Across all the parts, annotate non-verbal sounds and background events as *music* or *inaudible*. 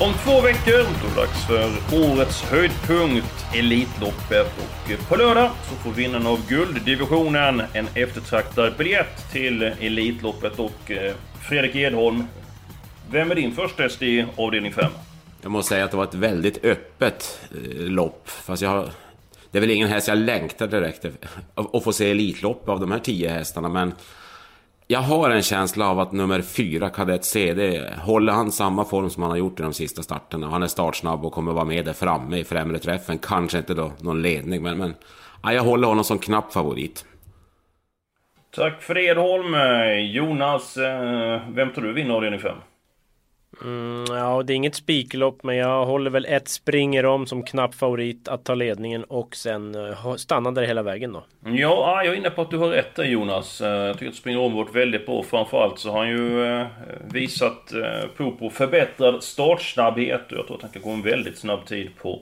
Om två veckor, då är det dags för årets höjdpunkt, Elitloppet. Och på lördag så får vinnaren av gulddivisionen en eftertraktad biljett till Elitloppet. Och eh, Fredrik Edholm, vem är din första häst i avdelning 5? Jag måste säga att det var ett väldigt öppet eh, lopp. Fast jag har... Det är väl ingen häst jag längtar direkt att få se Elitlopp av de här tio hästarna. Men jag har en känsla av att nummer fyra, Kadett CD, håller han samma form som han har gjort i de sista starterna. Han är startsnabb och kommer vara med där framme i främre träffen. Kanske inte då någon ledning, men, men ja, jag håller honom som knapp favorit. Tack Fredholm! Jonas, eh, vem tror du vinner avdelning 5? Mm, ja, det är inget spiklopp, men jag håller väl ett springer om som knapp favorit att ta ledningen och sen eh, stanna där hela vägen då. Mm, ja, ah, jag är inne på att du har rätt där Jonas. Eh, jag tycker att springer om varit väldigt bra. Framförallt så har han ju eh, visat prov på förbättrad startsnabbhet och jag tror att han kan gå en väldigt snabb tid på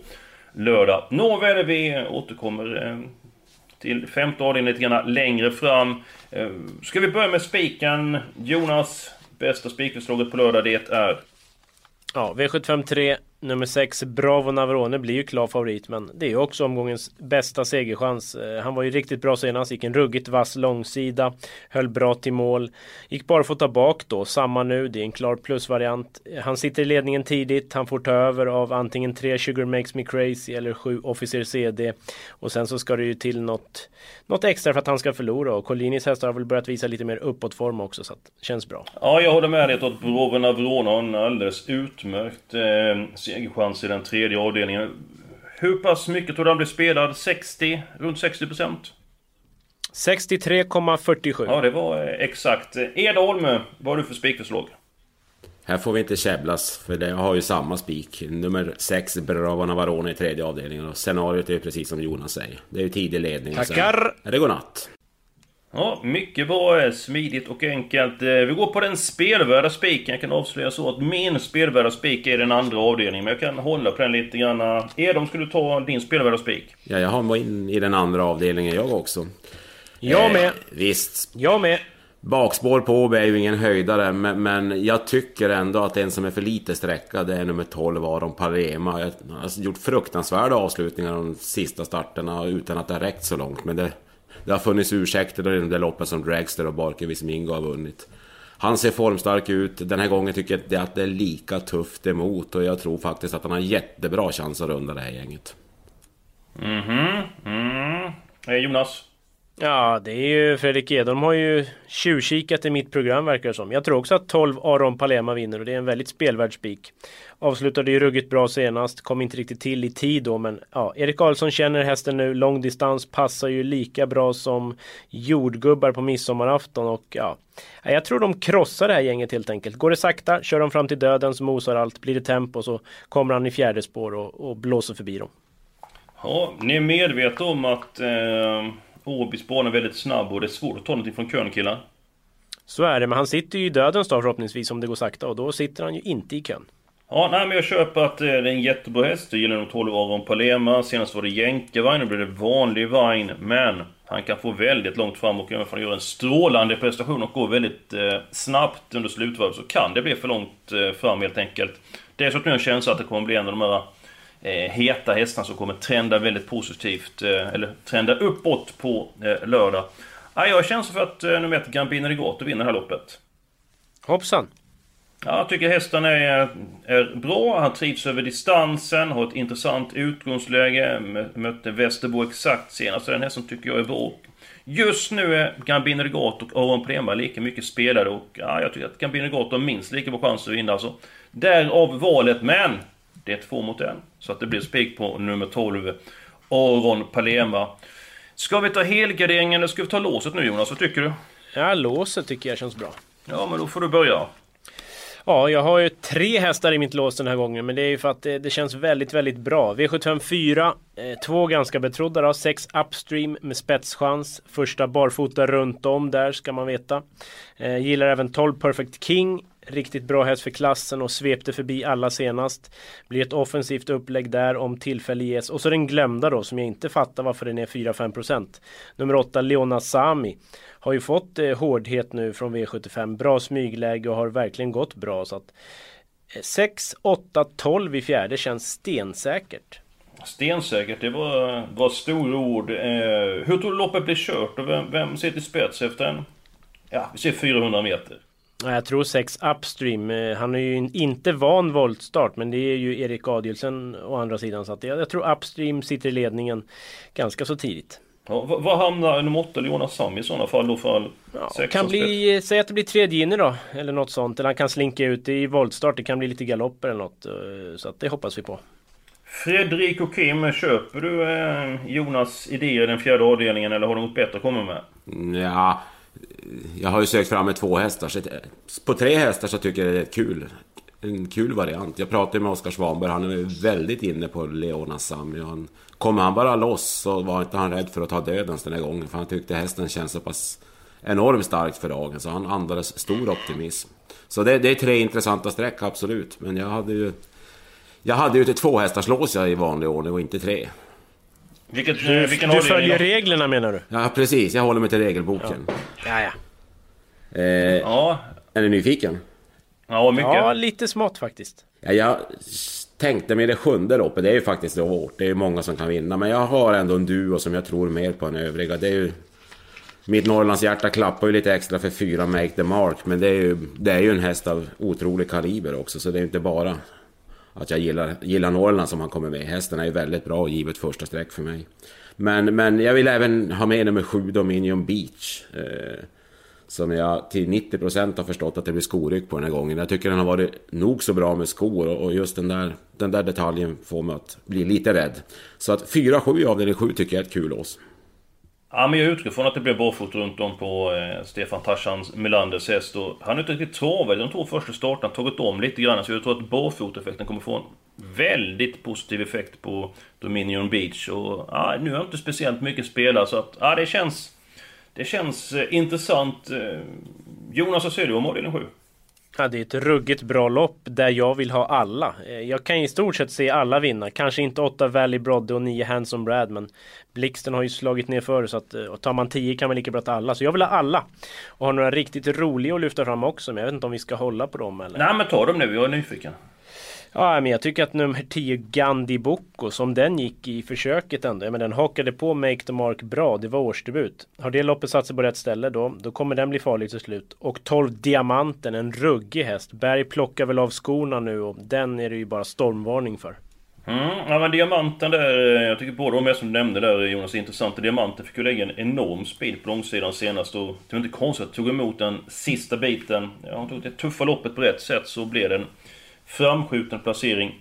lördag. Nåväl, vi återkommer till femte avdelningen lite grann längre fram. Ska vi börja med spiken? Jonas, Bästa spikförslaget på lördag det är? Ja, V753 Nummer 6, Bravo Navarone, blir ju klar favorit men det är ju också omgångens bästa segerchans. Eh, han var ju riktigt bra senast, gick en ruggigt vass långsida, höll bra till mål. Gick bara få ta bak då, samma nu, det är en klar plusvariant. Eh, han sitter i ledningen tidigt, han får ta över av antingen 3 Sugar Makes Me Crazy eller 7 Officer CD. Och sen så ska det ju till något, något extra för att han ska förlora och Collinis hästar har väl börjat visa lite mer uppåtform också så att det känns bra. Ja, jag håller med dig att Bravo Navarone har en alldeles utmärkt eh, segerchans i den tredje avdelningen. Hur pass mycket tror du han blir spelad? 60? Runt 60 procent? 63,47. Ja, det var eh, exakt. Edholm, vad har du för spikförslag? Här får vi inte käbblas, för jag har ju samma spik. Nummer 6, Brava Navarone i tredje avdelningen. Och scenariot är ju precis som Jonas säger. Det är ju tidig ledning. Tackar! Är det godnatt. Ja, mycket bra, smidigt och enkelt. Eh, vi går på den spelvärda spiken. Jag kan avslöja så att min spelvärda spik är den andra avdelningen, men jag kan hålla på den lite grann. Edom, ska du ta din spelvärda spik? Ja, jag har in i den andra avdelningen jag också. Jag med! Eh, visst. Jag med! Bakspår på Åby är ju ingen höjdare, men, men, jag tycker ändå att en som är för lite sträckad är nummer 12, Aron Palema. Jag har gjort fruktansvärda avslutningar de sista starterna utan att det har räckt så långt, men det det har funnits ursäkter i de där loppen som Dragster och Barkevis Mingo har vunnit. Han ser formstark ut. Den här gången tycker jag att det är lika tufft emot och jag tror faktiskt att han har jättebra chans att runda det här gänget. Mhm, mm. Hey, Jonas? Ja, det är ju Fredrik Edholm har ju tjuvkikat i mitt program verkar det som. Jag tror också att 12 Aron Palema vinner och det är en väldigt spelvärd spik. Avslutade ju ruggigt bra senast, kom inte riktigt till i tid då men ja, Erik Karlsson känner hästen nu, långdistans passar ju lika bra som jordgubbar på midsommarafton och ja, jag tror de krossar det här gänget helt enkelt. Går det sakta, kör de fram till döden så mosar allt, blir det tempo så kommer han i fjärde spår och, och blåser förbi dem. Ja, ni är medvetna om att eh Åbys bana är väldigt snabb och det är svårt att ta någonting från kön killar. Så är det, men han sitter ju i dödens dag förhoppningsvis om det går sakta och då sitter han ju inte i kön. Ja, nej men jag köper att eh, det är en jättebra häst. Jag gillar nog 12 Aron Palema. Senast var det jänkarvagn, nu blir det vanlig vagn. Men han kan få väldigt långt fram och även om han gör en strålande prestation och går väldigt eh, snabbt under slutvarv så kan det bli för långt eh, fram helt enkelt. Dessutom har jag en känsla att det kommer bli en av de här heta hästarna som kommer trenda väldigt positivt, eh, eller trenda uppåt på eh, lördag. Jag känner för att eh, nummer ett Gambino Rigoto vinner det här loppet. Hoppsan! Ja, jag tycker hästen är, är bra, han trivs över distansen, har ett intressant utgångsläge. Mötte Västerbo exakt senast, så den hästen tycker jag är bra. Just nu är Gambino Regato och Aron Prema lika mycket spelade och ja, jag tycker att Gambino Regato har minst lika bra chans att vinna alltså. Därav valet, men det är två mot en. Så att det blir spik på nummer 12, Aron Palema. Ska vi ta helgarderingen eller ska vi ta låset nu Jonas? Vad tycker du? Ja, låset tycker jag känns bra. Ja, men då får du börja. Ja, jag har ju tre hästar i mitt lås den här gången, men det är ju för att det, det känns väldigt, väldigt bra. V75 4, eh, två ganska betrodda då. Sex Upstream med spetschans. Första barfota runt om där ska man veta. Eh, gillar även 12 Perfect King. Riktigt bra häst för klassen och svepte förbi alla senast. Blir ett offensivt upplägg där om tillfälle ges. Och så den glömda då som jag inte fattar varför den är 4-5%. Nummer 8 Leona Sami. Har ju fått eh, hårdhet nu från V75. Bra smygläge och har verkligen gått bra. Så att 6, 8, 12 i fjärde känns stensäkert. Stensäkert, det var, var stora ord. Eh, hur tror du loppet blir kört och vem, vem sitter i spets efter en... Ja, vi ser 400 meter. Jag tror 6 Upstream. Eh, han är ju inte van voltstart men det är ju Erik Adielsen å andra sidan. Så att jag, jag tror Upstream sitter i ledningen ganska så tidigt. Ja, vad hamnar nummer 8 Jonas Sam i sådana fall då för ja, kan bli, Säg att det blir tredje inne då. Eller något sånt. Eller han kan slinka ut i voltstart. Det kan bli lite galopper eller något. Eh, så att det hoppas vi på. Fredrik och Kim, köper du eh, Jonas idéer i den fjärde avdelningen eller har du något bättre att komma med? Ja, jag har ju sökt fram med två hästar. Så på tre hästar så tycker jag det är kul. En kul variant. Jag pratade med Oskar Svanberg, han är väldigt inne på Leonas Sami. Han, kommer han bara loss så var inte han rädd för att ta dödens den här gången. För han tyckte hästen känns så pass enormt starkt för dagen. Så han andades stor optimism. Så det, det är tre intressanta streck, absolut. Men jag hade ju... Jag hade ju till två hästar slås jag i vanlig ordning och inte tre. Vilket, du, vilken du följer reglerna menar du? Ja precis, jag håller mig till regelboken. Ja, ja. ja. Eh, ja. Är ni nyfiken? Ja, mycket. Ja, lite smått faktiskt. Ja, jag tänkte med det sjunde loppet, det är ju faktiskt hårt. Det är ju många som kan vinna. Men jag har ändå en duo som jag tror mer på än övriga. Det är ju... Mitt Norrlands hjärta klappar ju lite extra för fyra Make the Mark. Men det är ju, det är ju en häst av otrolig kaliber också. Så det är inte bara att jag gillar, gillar Norrland som han kommer med. Hästen är ju väldigt bra och givet första streck för mig. Men, men jag vill även ha med nummer sju Dominion Beach. Eh, som jag till 90% har förstått att det blir skoryck på den här gången. Jag tycker den har varit nog så bra med skor och just den där, den där detaljen får mig att bli lite rädd. Så att 4-7 av den är 7 tycker jag är ett kul lås. Ja, men jag utgår från att det blir barfota runt om på eh, Stefan Tarzans Melanders häst. Och han är inte riktigt travad de två första starterna, tagit om lite grann. Så jag tror att barfoteffekten kommer få en väldigt positiv effekt på Dominion Beach. Och ja, nu har jag inte speciellt mycket spelare så att ja, det känns... Det känns eh, intressant. Eh, Jonas, vad säger du om avdelning 7? Ja, det är ett ruggigt bra lopp där jag vill ha alla. Eh, jag kan i stort sett se alla vinna. Kanske inte 8 Valley Brodde och 9 Hanson Brad men Blixten har ju slagit ner förr så att eh, och tar man 10 kan man lika bra ta alla. Så jag vill ha alla. Och har några riktigt roliga att lyfta fram också men jag vet inte om vi ska hålla på dem eller? Nej men ta dem nu, jag är nyfiken. Ja, men jag tycker att nummer 10 Gandhi Boko, som den gick i försöket ändå, men den hakade på Make the Mark bra, det var årsdebut. Har det loppet satt sig på rätt ställe då, då kommer den bli farlig till slut. Och 12 Diamanten, en ruggig häst. Berg plockar väl av skorna nu och den är det ju bara stormvarning för. Mm, ja men Diamanten där, jag tycker båda de här som du nämnde där Jonas är intressanta. Diamanten fick ju lägga en enorm speed på långsidan senast och det var inte konstigt att tog emot den sista biten. Ja, han tog det tuffa loppet på rätt sätt så blev den Framskjuten placering.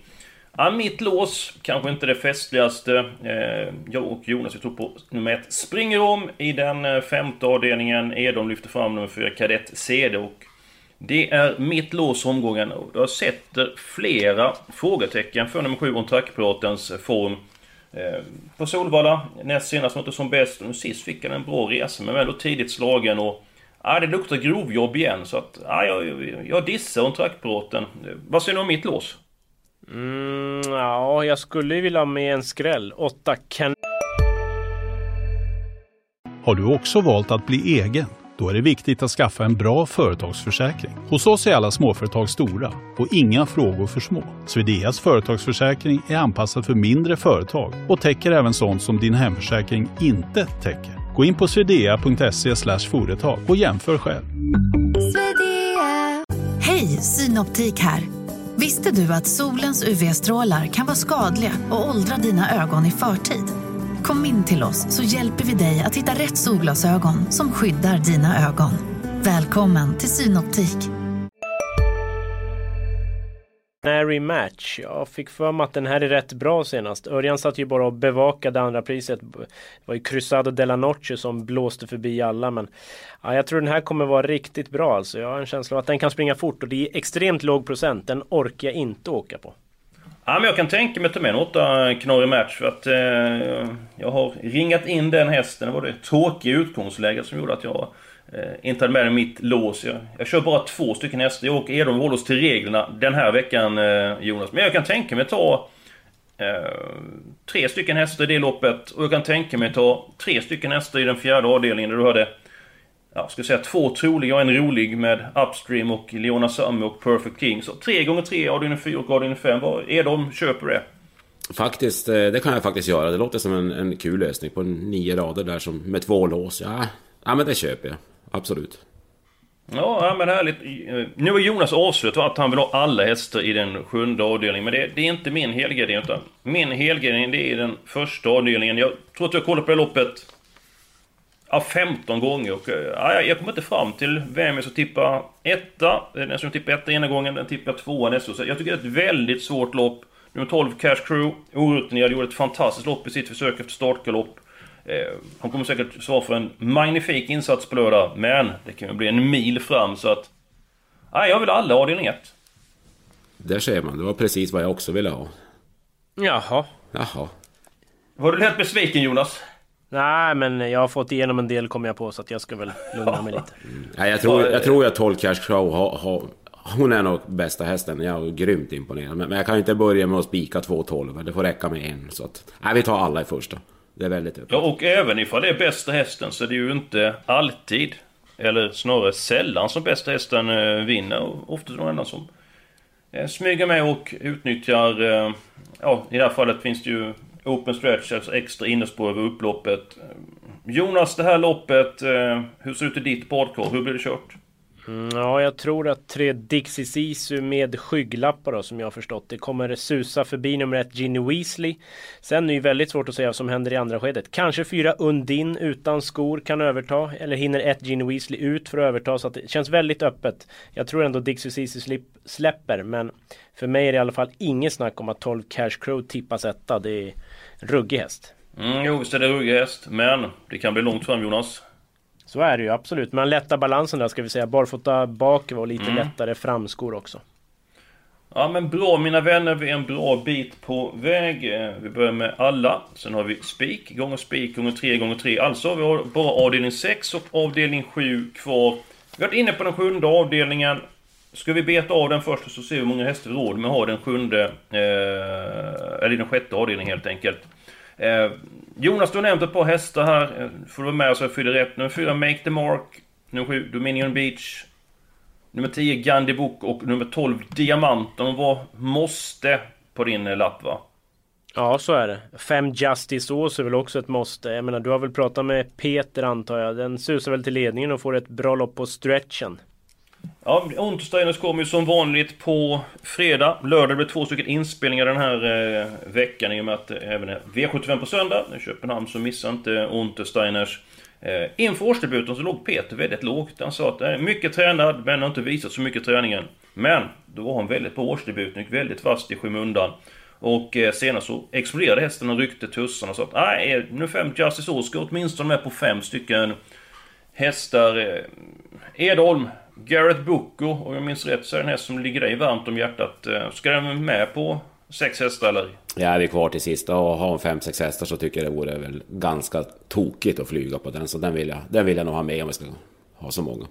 Ja, mitt lås, kanske inte det festligaste. Eh, jag och Jonas, vi tror på nummer ett. Springer om i den eh, femte avdelningen. Edom lyfter fram nummer fyra, Kadett CD. Och det är mitt lås omgången. Jag sätter flera frågetecken för nummer sju, om trackpiratens form. Eh, på Solvalla, näst senast var inte som bäst. Nu sist fick han en bra resa, men ändå tidigt slagen. och Ja, det luktar grovjobb igen så att... Ja, jag, jag dissar om trackpiloten. Vad säger du om mitt lås? Mm, ja, jag skulle vilja ha med en skräll. Åtta kan... Har du också valt att bli egen? Då är det viktigt att skaffa en bra företagsförsäkring. Hos oss är alla småföretag stora och inga frågor för små. Swedeas företagsförsäkring är anpassad för mindre företag och täcker även sånt som din hemförsäkring inte täcker. Gå in på swedea.se företag och jämför själv. Hej, Synoptik här. Visste du att solens UV-strålar kan vara skadliga och åldra dina ögon i förtid? Kom in till oss så hjälper vi dig att hitta rätt solglasögon som skyddar dina ögon. Välkommen till Synoptik. Nary Match. Jag fick för mig att den här är rätt bra senast. Örjan satt ju bara och bevakade andra priset. Det var ju Cruzado de la Noche som blåste förbi alla men ja, jag tror den här kommer vara riktigt bra alltså. Jag har en känsla av att den kan springa fort och det är extremt låg procent. Den orkar jag inte åka på. Ja, men jag kan tänka mig att ta med en 8 knorrig match för att eh, jag har ringat in den hästen. Det var det tråkiga utgångsläget som gjorde att jag eh, inte hade med den mitt lås. Jag, jag kör bara två stycken hästar. Jag åker Edholm Vålås till reglerna den här veckan eh, Jonas. Men jag kan tänka mig att ta eh, tre stycken hästar i det loppet. Och jag kan tänka mig att ta tre stycken hästar i den fjärde avdelningen där du hade Ja, ska säga två troliga och en rolig med Upstream och Leona Summy och Perfect King. Så tre gånger tre, avdelning 4 och avdelning 5. Vad är de? Köper det? Faktiskt, eh, det kan jag faktiskt göra. Det låter som en, en kul lösning på nio rader där som, med två lås. Ja, ja, men det köper jag. Absolut. Ja, men härligt. Nu har Jonas avslutat, att han vill ha alla hästar i den sjunde avdelningen. Men det, det är inte min helgardering. Utan min helgardering det är den första avdelningen. Jag tror att jag kollat på det loppet Ja, 15 gånger och ja, jag kommer inte fram till vem jag ska tippa etta. Den som tippar etta ena gången, den tippar tvåa nästa. Så jag tycker det är ett väldigt svårt lopp. Nummer 12, Cash Crew, orutinerad, gjorde ett fantastiskt lopp i sitt försök efter startgalopp. Eh, han kommer säkert svara för en magnifik insats på lördag, men det kan ju bli en mil fram så att... Nej, jag vill alla avdelning 1. Där ser man, det var precis vad jag också ville ha. Jaha. Jaha. Var du lätt besviken Jonas? Nej, men jag har fått igenom en del kommer jag på så att jag ska väl lugna mig lite. *laughs* Ja, jag, tror, jag tror att 12 Cash Crow har, har, hon är nog bästa hästen. Jag är grymt imponerad. Men, men jag kan inte börja med att spika två 12. Det får räcka med en. Så att, nej, vi tar alla i första. Det är väldigt öppet. Ja, och även ifall det är bästa hästen så är det ju inte alltid, eller snarare sällan, som bästa hästen eh, vinner. Ofta någon annan som eh, smyger med och utnyttjar... Eh, ja, i det här fallet finns det ju Open stretch, alltså extra innerspår över upploppet. Jonas, det här loppet, hur ser det ut i ditt badkar? Hur blir det kört? Mm, ja, jag tror att tre Dixie Sisu med skygglappar då, som jag har förstått det kommer susa förbi nummer ett Ginny Weasley. Sen är det ju väldigt svårt att säga vad som händer i andra skedet. Kanske fyra Undin utan skor kan överta, eller hinner ett Ginny Weasley ut för att överta, så att det känns väldigt öppet. Jag tror ändå Dixie Sisu släpper, men för mig är det i alla fall inget snack om att 12 Cash Crow tippas etta. Det är ruggig häst. Mm, jo, visst är det ruggig häst. Men det kan bli långt fram Jonas. Så är det ju absolut. Men lätta balansen där ska vi säga. Barfota bak var lite mm. lättare framskor också. Ja men bra mina vänner, vi är en bra bit på väg. Vi börjar med alla. Sen har vi spik, gånger spik, gånger tre, gånger tre. Alltså har vi bara avdelning 6 och avdelning 7 kvar. Vi har varit inne på den sjunde avdelningen. Ska vi beta av den först så ser vi hur många hästar vi råd med att ha den sjunde... Eh, eller den sjätte avdelningen helt enkelt. Eh, Jonas, du har nämnt ett par hästar här. Eh, får du vara med så jag fyller rätt. Nummer 4, Make the Mark. Nummer 7, Dominion Beach. Nummer 10, Gandhi Book och nummer 12, Diamanten. De var måste på din eh, lapp va? Ja, så är det. Fem Justice Ås är väl också ett måste. Jag menar, du har väl pratat med Peter antar jag. Den susar väl till ledningen och får ett bra lopp på stretchen. Ja, Untersteiners kommer ju som vanligt på fredag. Lördag blir två stycken inspelningar den här eh, veckan i och med att det även är V75 på söndag. I Köpenhamn så missa inte Untersteiners. Eh, inför årsdebuten så låg Peter väldigt lågt. Han sa att det är mycket tränad men har inte visat så mycket träningen. Men då var han väldigt på årsdebuten, gick väldigt fast i skymundan. Och eh, senast så exploderade hästen och ryckte tussarna och sa att nej, eh, nu fem Justice År ska åtminstone med på fem stycken hästar. Eh, Edholm Gareth Booker, om jag minns rätt, så är det en häst som ligger dig varmt om hjärtat. Eh, ska den med på sex hästar eller? Ja, är vi kvar till sista och har en fem, sex hästar så tycker jag det vore väl ganska tokigt att flyga på den. Så den vill jag, den vill jag nog ha med om vi ska ha så många.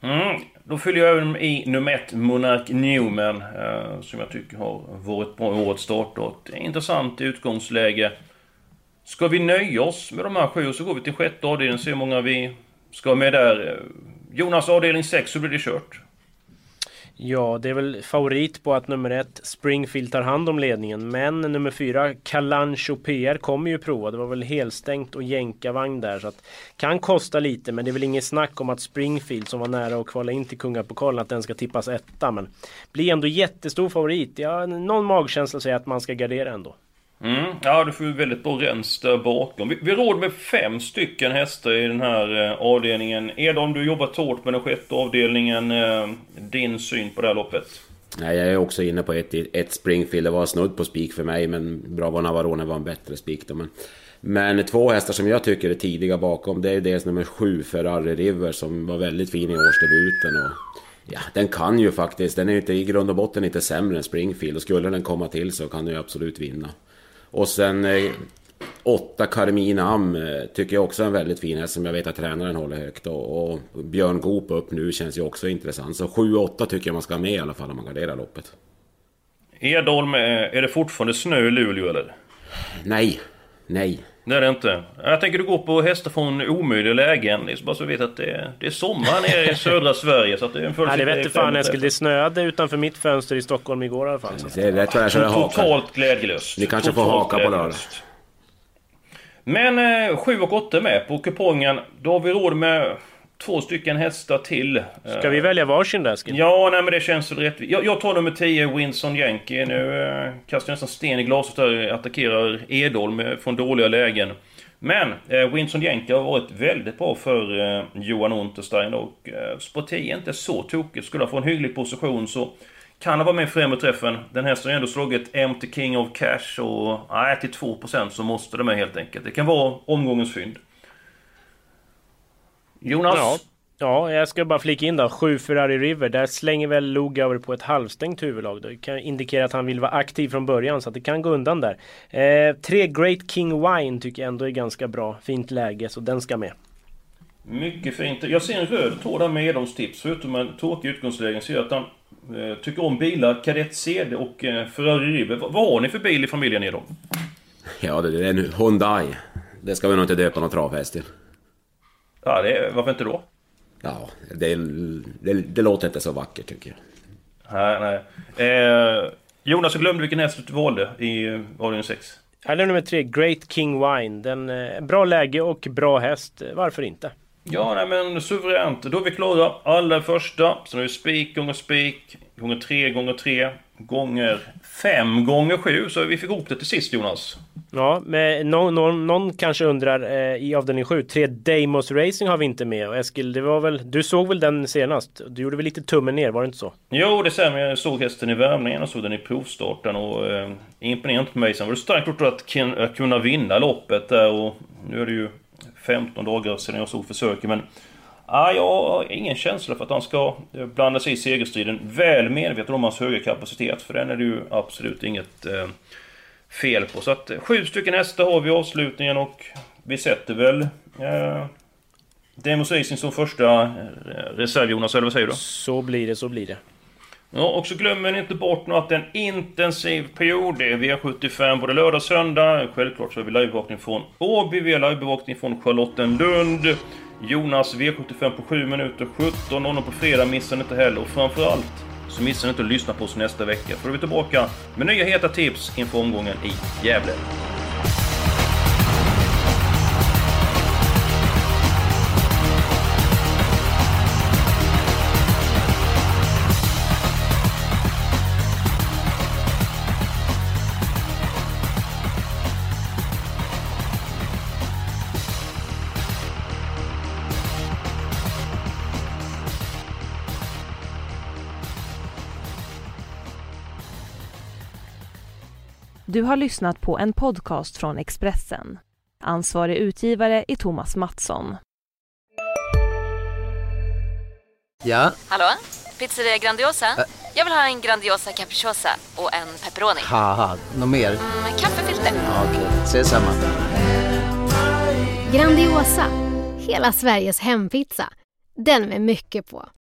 Mm, då fyller jag över i nummer ett, Monark Newman. Eh, som jag tycker har varit bra i årets startort. Intressant utgångsläge. Ska vi nöja oss med de här sju så går vi till sjätte avdelningen och ser hur många vi ska ha med där. Jonas avdelning 6, hur blir det kört? Ja, det är väl favorit på att nummer ett Springfield tar hand om ledningen. Men nummer fyra Kalancho PR kommer ju prova. Det var väl helstängt och jänkarvagn där. Så att kan kosta lite, men det är väl inget snack om att Springfield som var nära att kvala in till Kungapokalen, att den ska tippas etta. Men blir ändå jättestor favorit. Ja, någon magkänsla säger att man ska gardera ändå. Mm, ja, du får ju väldigt bra rens där bakom. Vi, vi råd med fem stycken hästar i den här eh, avdelningen. Edom, du jobbat hårt med den sjätte avdelningen. Eh, din syn på det här loppet? Nej, jag är också inne på ett, ett Springfield. Det var snudd på spik för mig, men Bravo Navarone var en bättre spik då. Men, men två hästar som jag tycker är tidiga bakom, det är dels nummer sju Ferrari River som var väldigt fin i årsdebuten. Och, ja, den kan ju faktiskt, den är inte i grund och botten inte sämre än Springfield. Och skulle den komma till så kan den ju absolut vinna. Och sen eh, åtta Carmina Am eh, tycker jag också är en väldigt fin häst som jag vet att tränaren håller högt. Och, och Björn Goop upp nu känns ju också intressant. Så 7-8 tycker jag man ska ha med i alla fall om man garderar loppet. Edholm, är det fortfarande snö i Luleå eller? Nej, nej. Det är det inte. Jag tänker du går på hästar från omöjliga lägen. Liksom bara så vi vet att det, det är sommar nere i södra Sverige. Så att det är en Nej, det vete fan Eskil. Det snöade utanför mitt fönster i Stockholm igår i alla fall. Det är rätt vad jag kör Totalt glädjelöst. Ni kanske får haka på lördag. Men eh, 7 och 8 med på kupongen. Då har vi råd med två stycken hästar till. Ska vi välja varsin där? Ja, nej men det känns väl rätt. Jag, jag tar nummer 10, Winson Yankee. Nu eh, kastar jag nästan sten i glaset där. Attackerar Edholm från dåliga lägen. Men eh, Winson Yankee har varit väldigt bra för eh, Johan Unterstein och eh, spår 10 är inte så tokigt. Skulle han få en hygglig position så kan han vara med främre träffen. Den hästen har ändå slagit Empty King of Cash och... Nej, till 2% så måste det med helt enkelt. Det kan vara omgångens fynd. Jonas? Ja. Ja, jag ska bara flika in då. 7 Ferrari River. Där slänger väl Lugauer på ett halvstängt huvudlag. Det kan indikera att han vill vara aktiv från början så att det kan gå undan där. Eh, tre Great King Wine tycker jag ändå är ganska bra. Fint läge, så den ska med. Mycket fint. Jag ser en röd tråd där med Edholms tips. Förutom en tråkig utgångsläge ser jag att han eh, tycker om bilar. Kadett CD och eh, Ferrari River. Vad, vad har ni för bil i familjen Edholm? Ja, det är en Hyundai. Det ska vi nog inte döpa någon travhäst till. Ja, det, varför inte då? Ja, det, det, det, låter inte så vackert tycker jag. Nej, nej. Eh, Jonas, jag glömde vilken häst du valde i avdelning 6. Ja, det är nummer tre, Great King Wine. Den, eh, bra läge och bra häst. Varför inte? Ja, nej men suveränt. Då är vi klara. Alla första. Sen har vi spik gånger spik. Gånger tre gånger tre. Gånger fem gånger sju. Så vi fick ihop det till sist Jonas. Ja, men någon, någon, någon kanske undrar eh, i avdelning 7. Tre Damos Racing har vi inte med. Och Eskil, det var väl, du såg väl den senast? Du gjorde väl lite tummen ner, var det inte så? Jo, det stämmer. Jag såg hästen i värmningen och såg den i provstarten. Och eh, imponerande på mig. Sen var det starkt gjort att, att kunna vinna loppet där. Och nu är det ju 15 dagar sedan jag såg försöket. Men ah, jag har ingen känsla för att han ska eh, blanda sig i segerstriden. Väl medveten om hans höga kapacitet. För den är det ju absolut inget eh, fel på. Så att eh, sju stycken hästar har vi i avslutningen och vi sätter väl eh, Demos Racing som första eh, reserv Jonas, eller vad säger du? Så blir det, så blir det. Ja, och så glömmer ni inte bort nu att det är en intensiv period. Det är V75 både lördag och söndag. Självklart så har vi livebevakning från Åby, vi har livebevakning från Charlottenlund. Jonas V75 på 7 minuter, 17.00 på fredag, missa inte heller. Och framförallt så missa inte att lyssna på oss nästa vecka. För då är vi tillbaka med nya heta tips inför omgången i Gävle. Du har lyssnat på en podcast från Expressen. Ansvarig utgivare är Thomas Mattsson. Ja? Hallå? Pizzeria Grandiosa? Ä Jag vill ha en Grandiosa capriciosa och en pepperoni. något mer? Mm, kaffefilter. Ja, Okej, okay. ses samma. Grandiosa, hela Sveriges hempizza. Den med mycket på.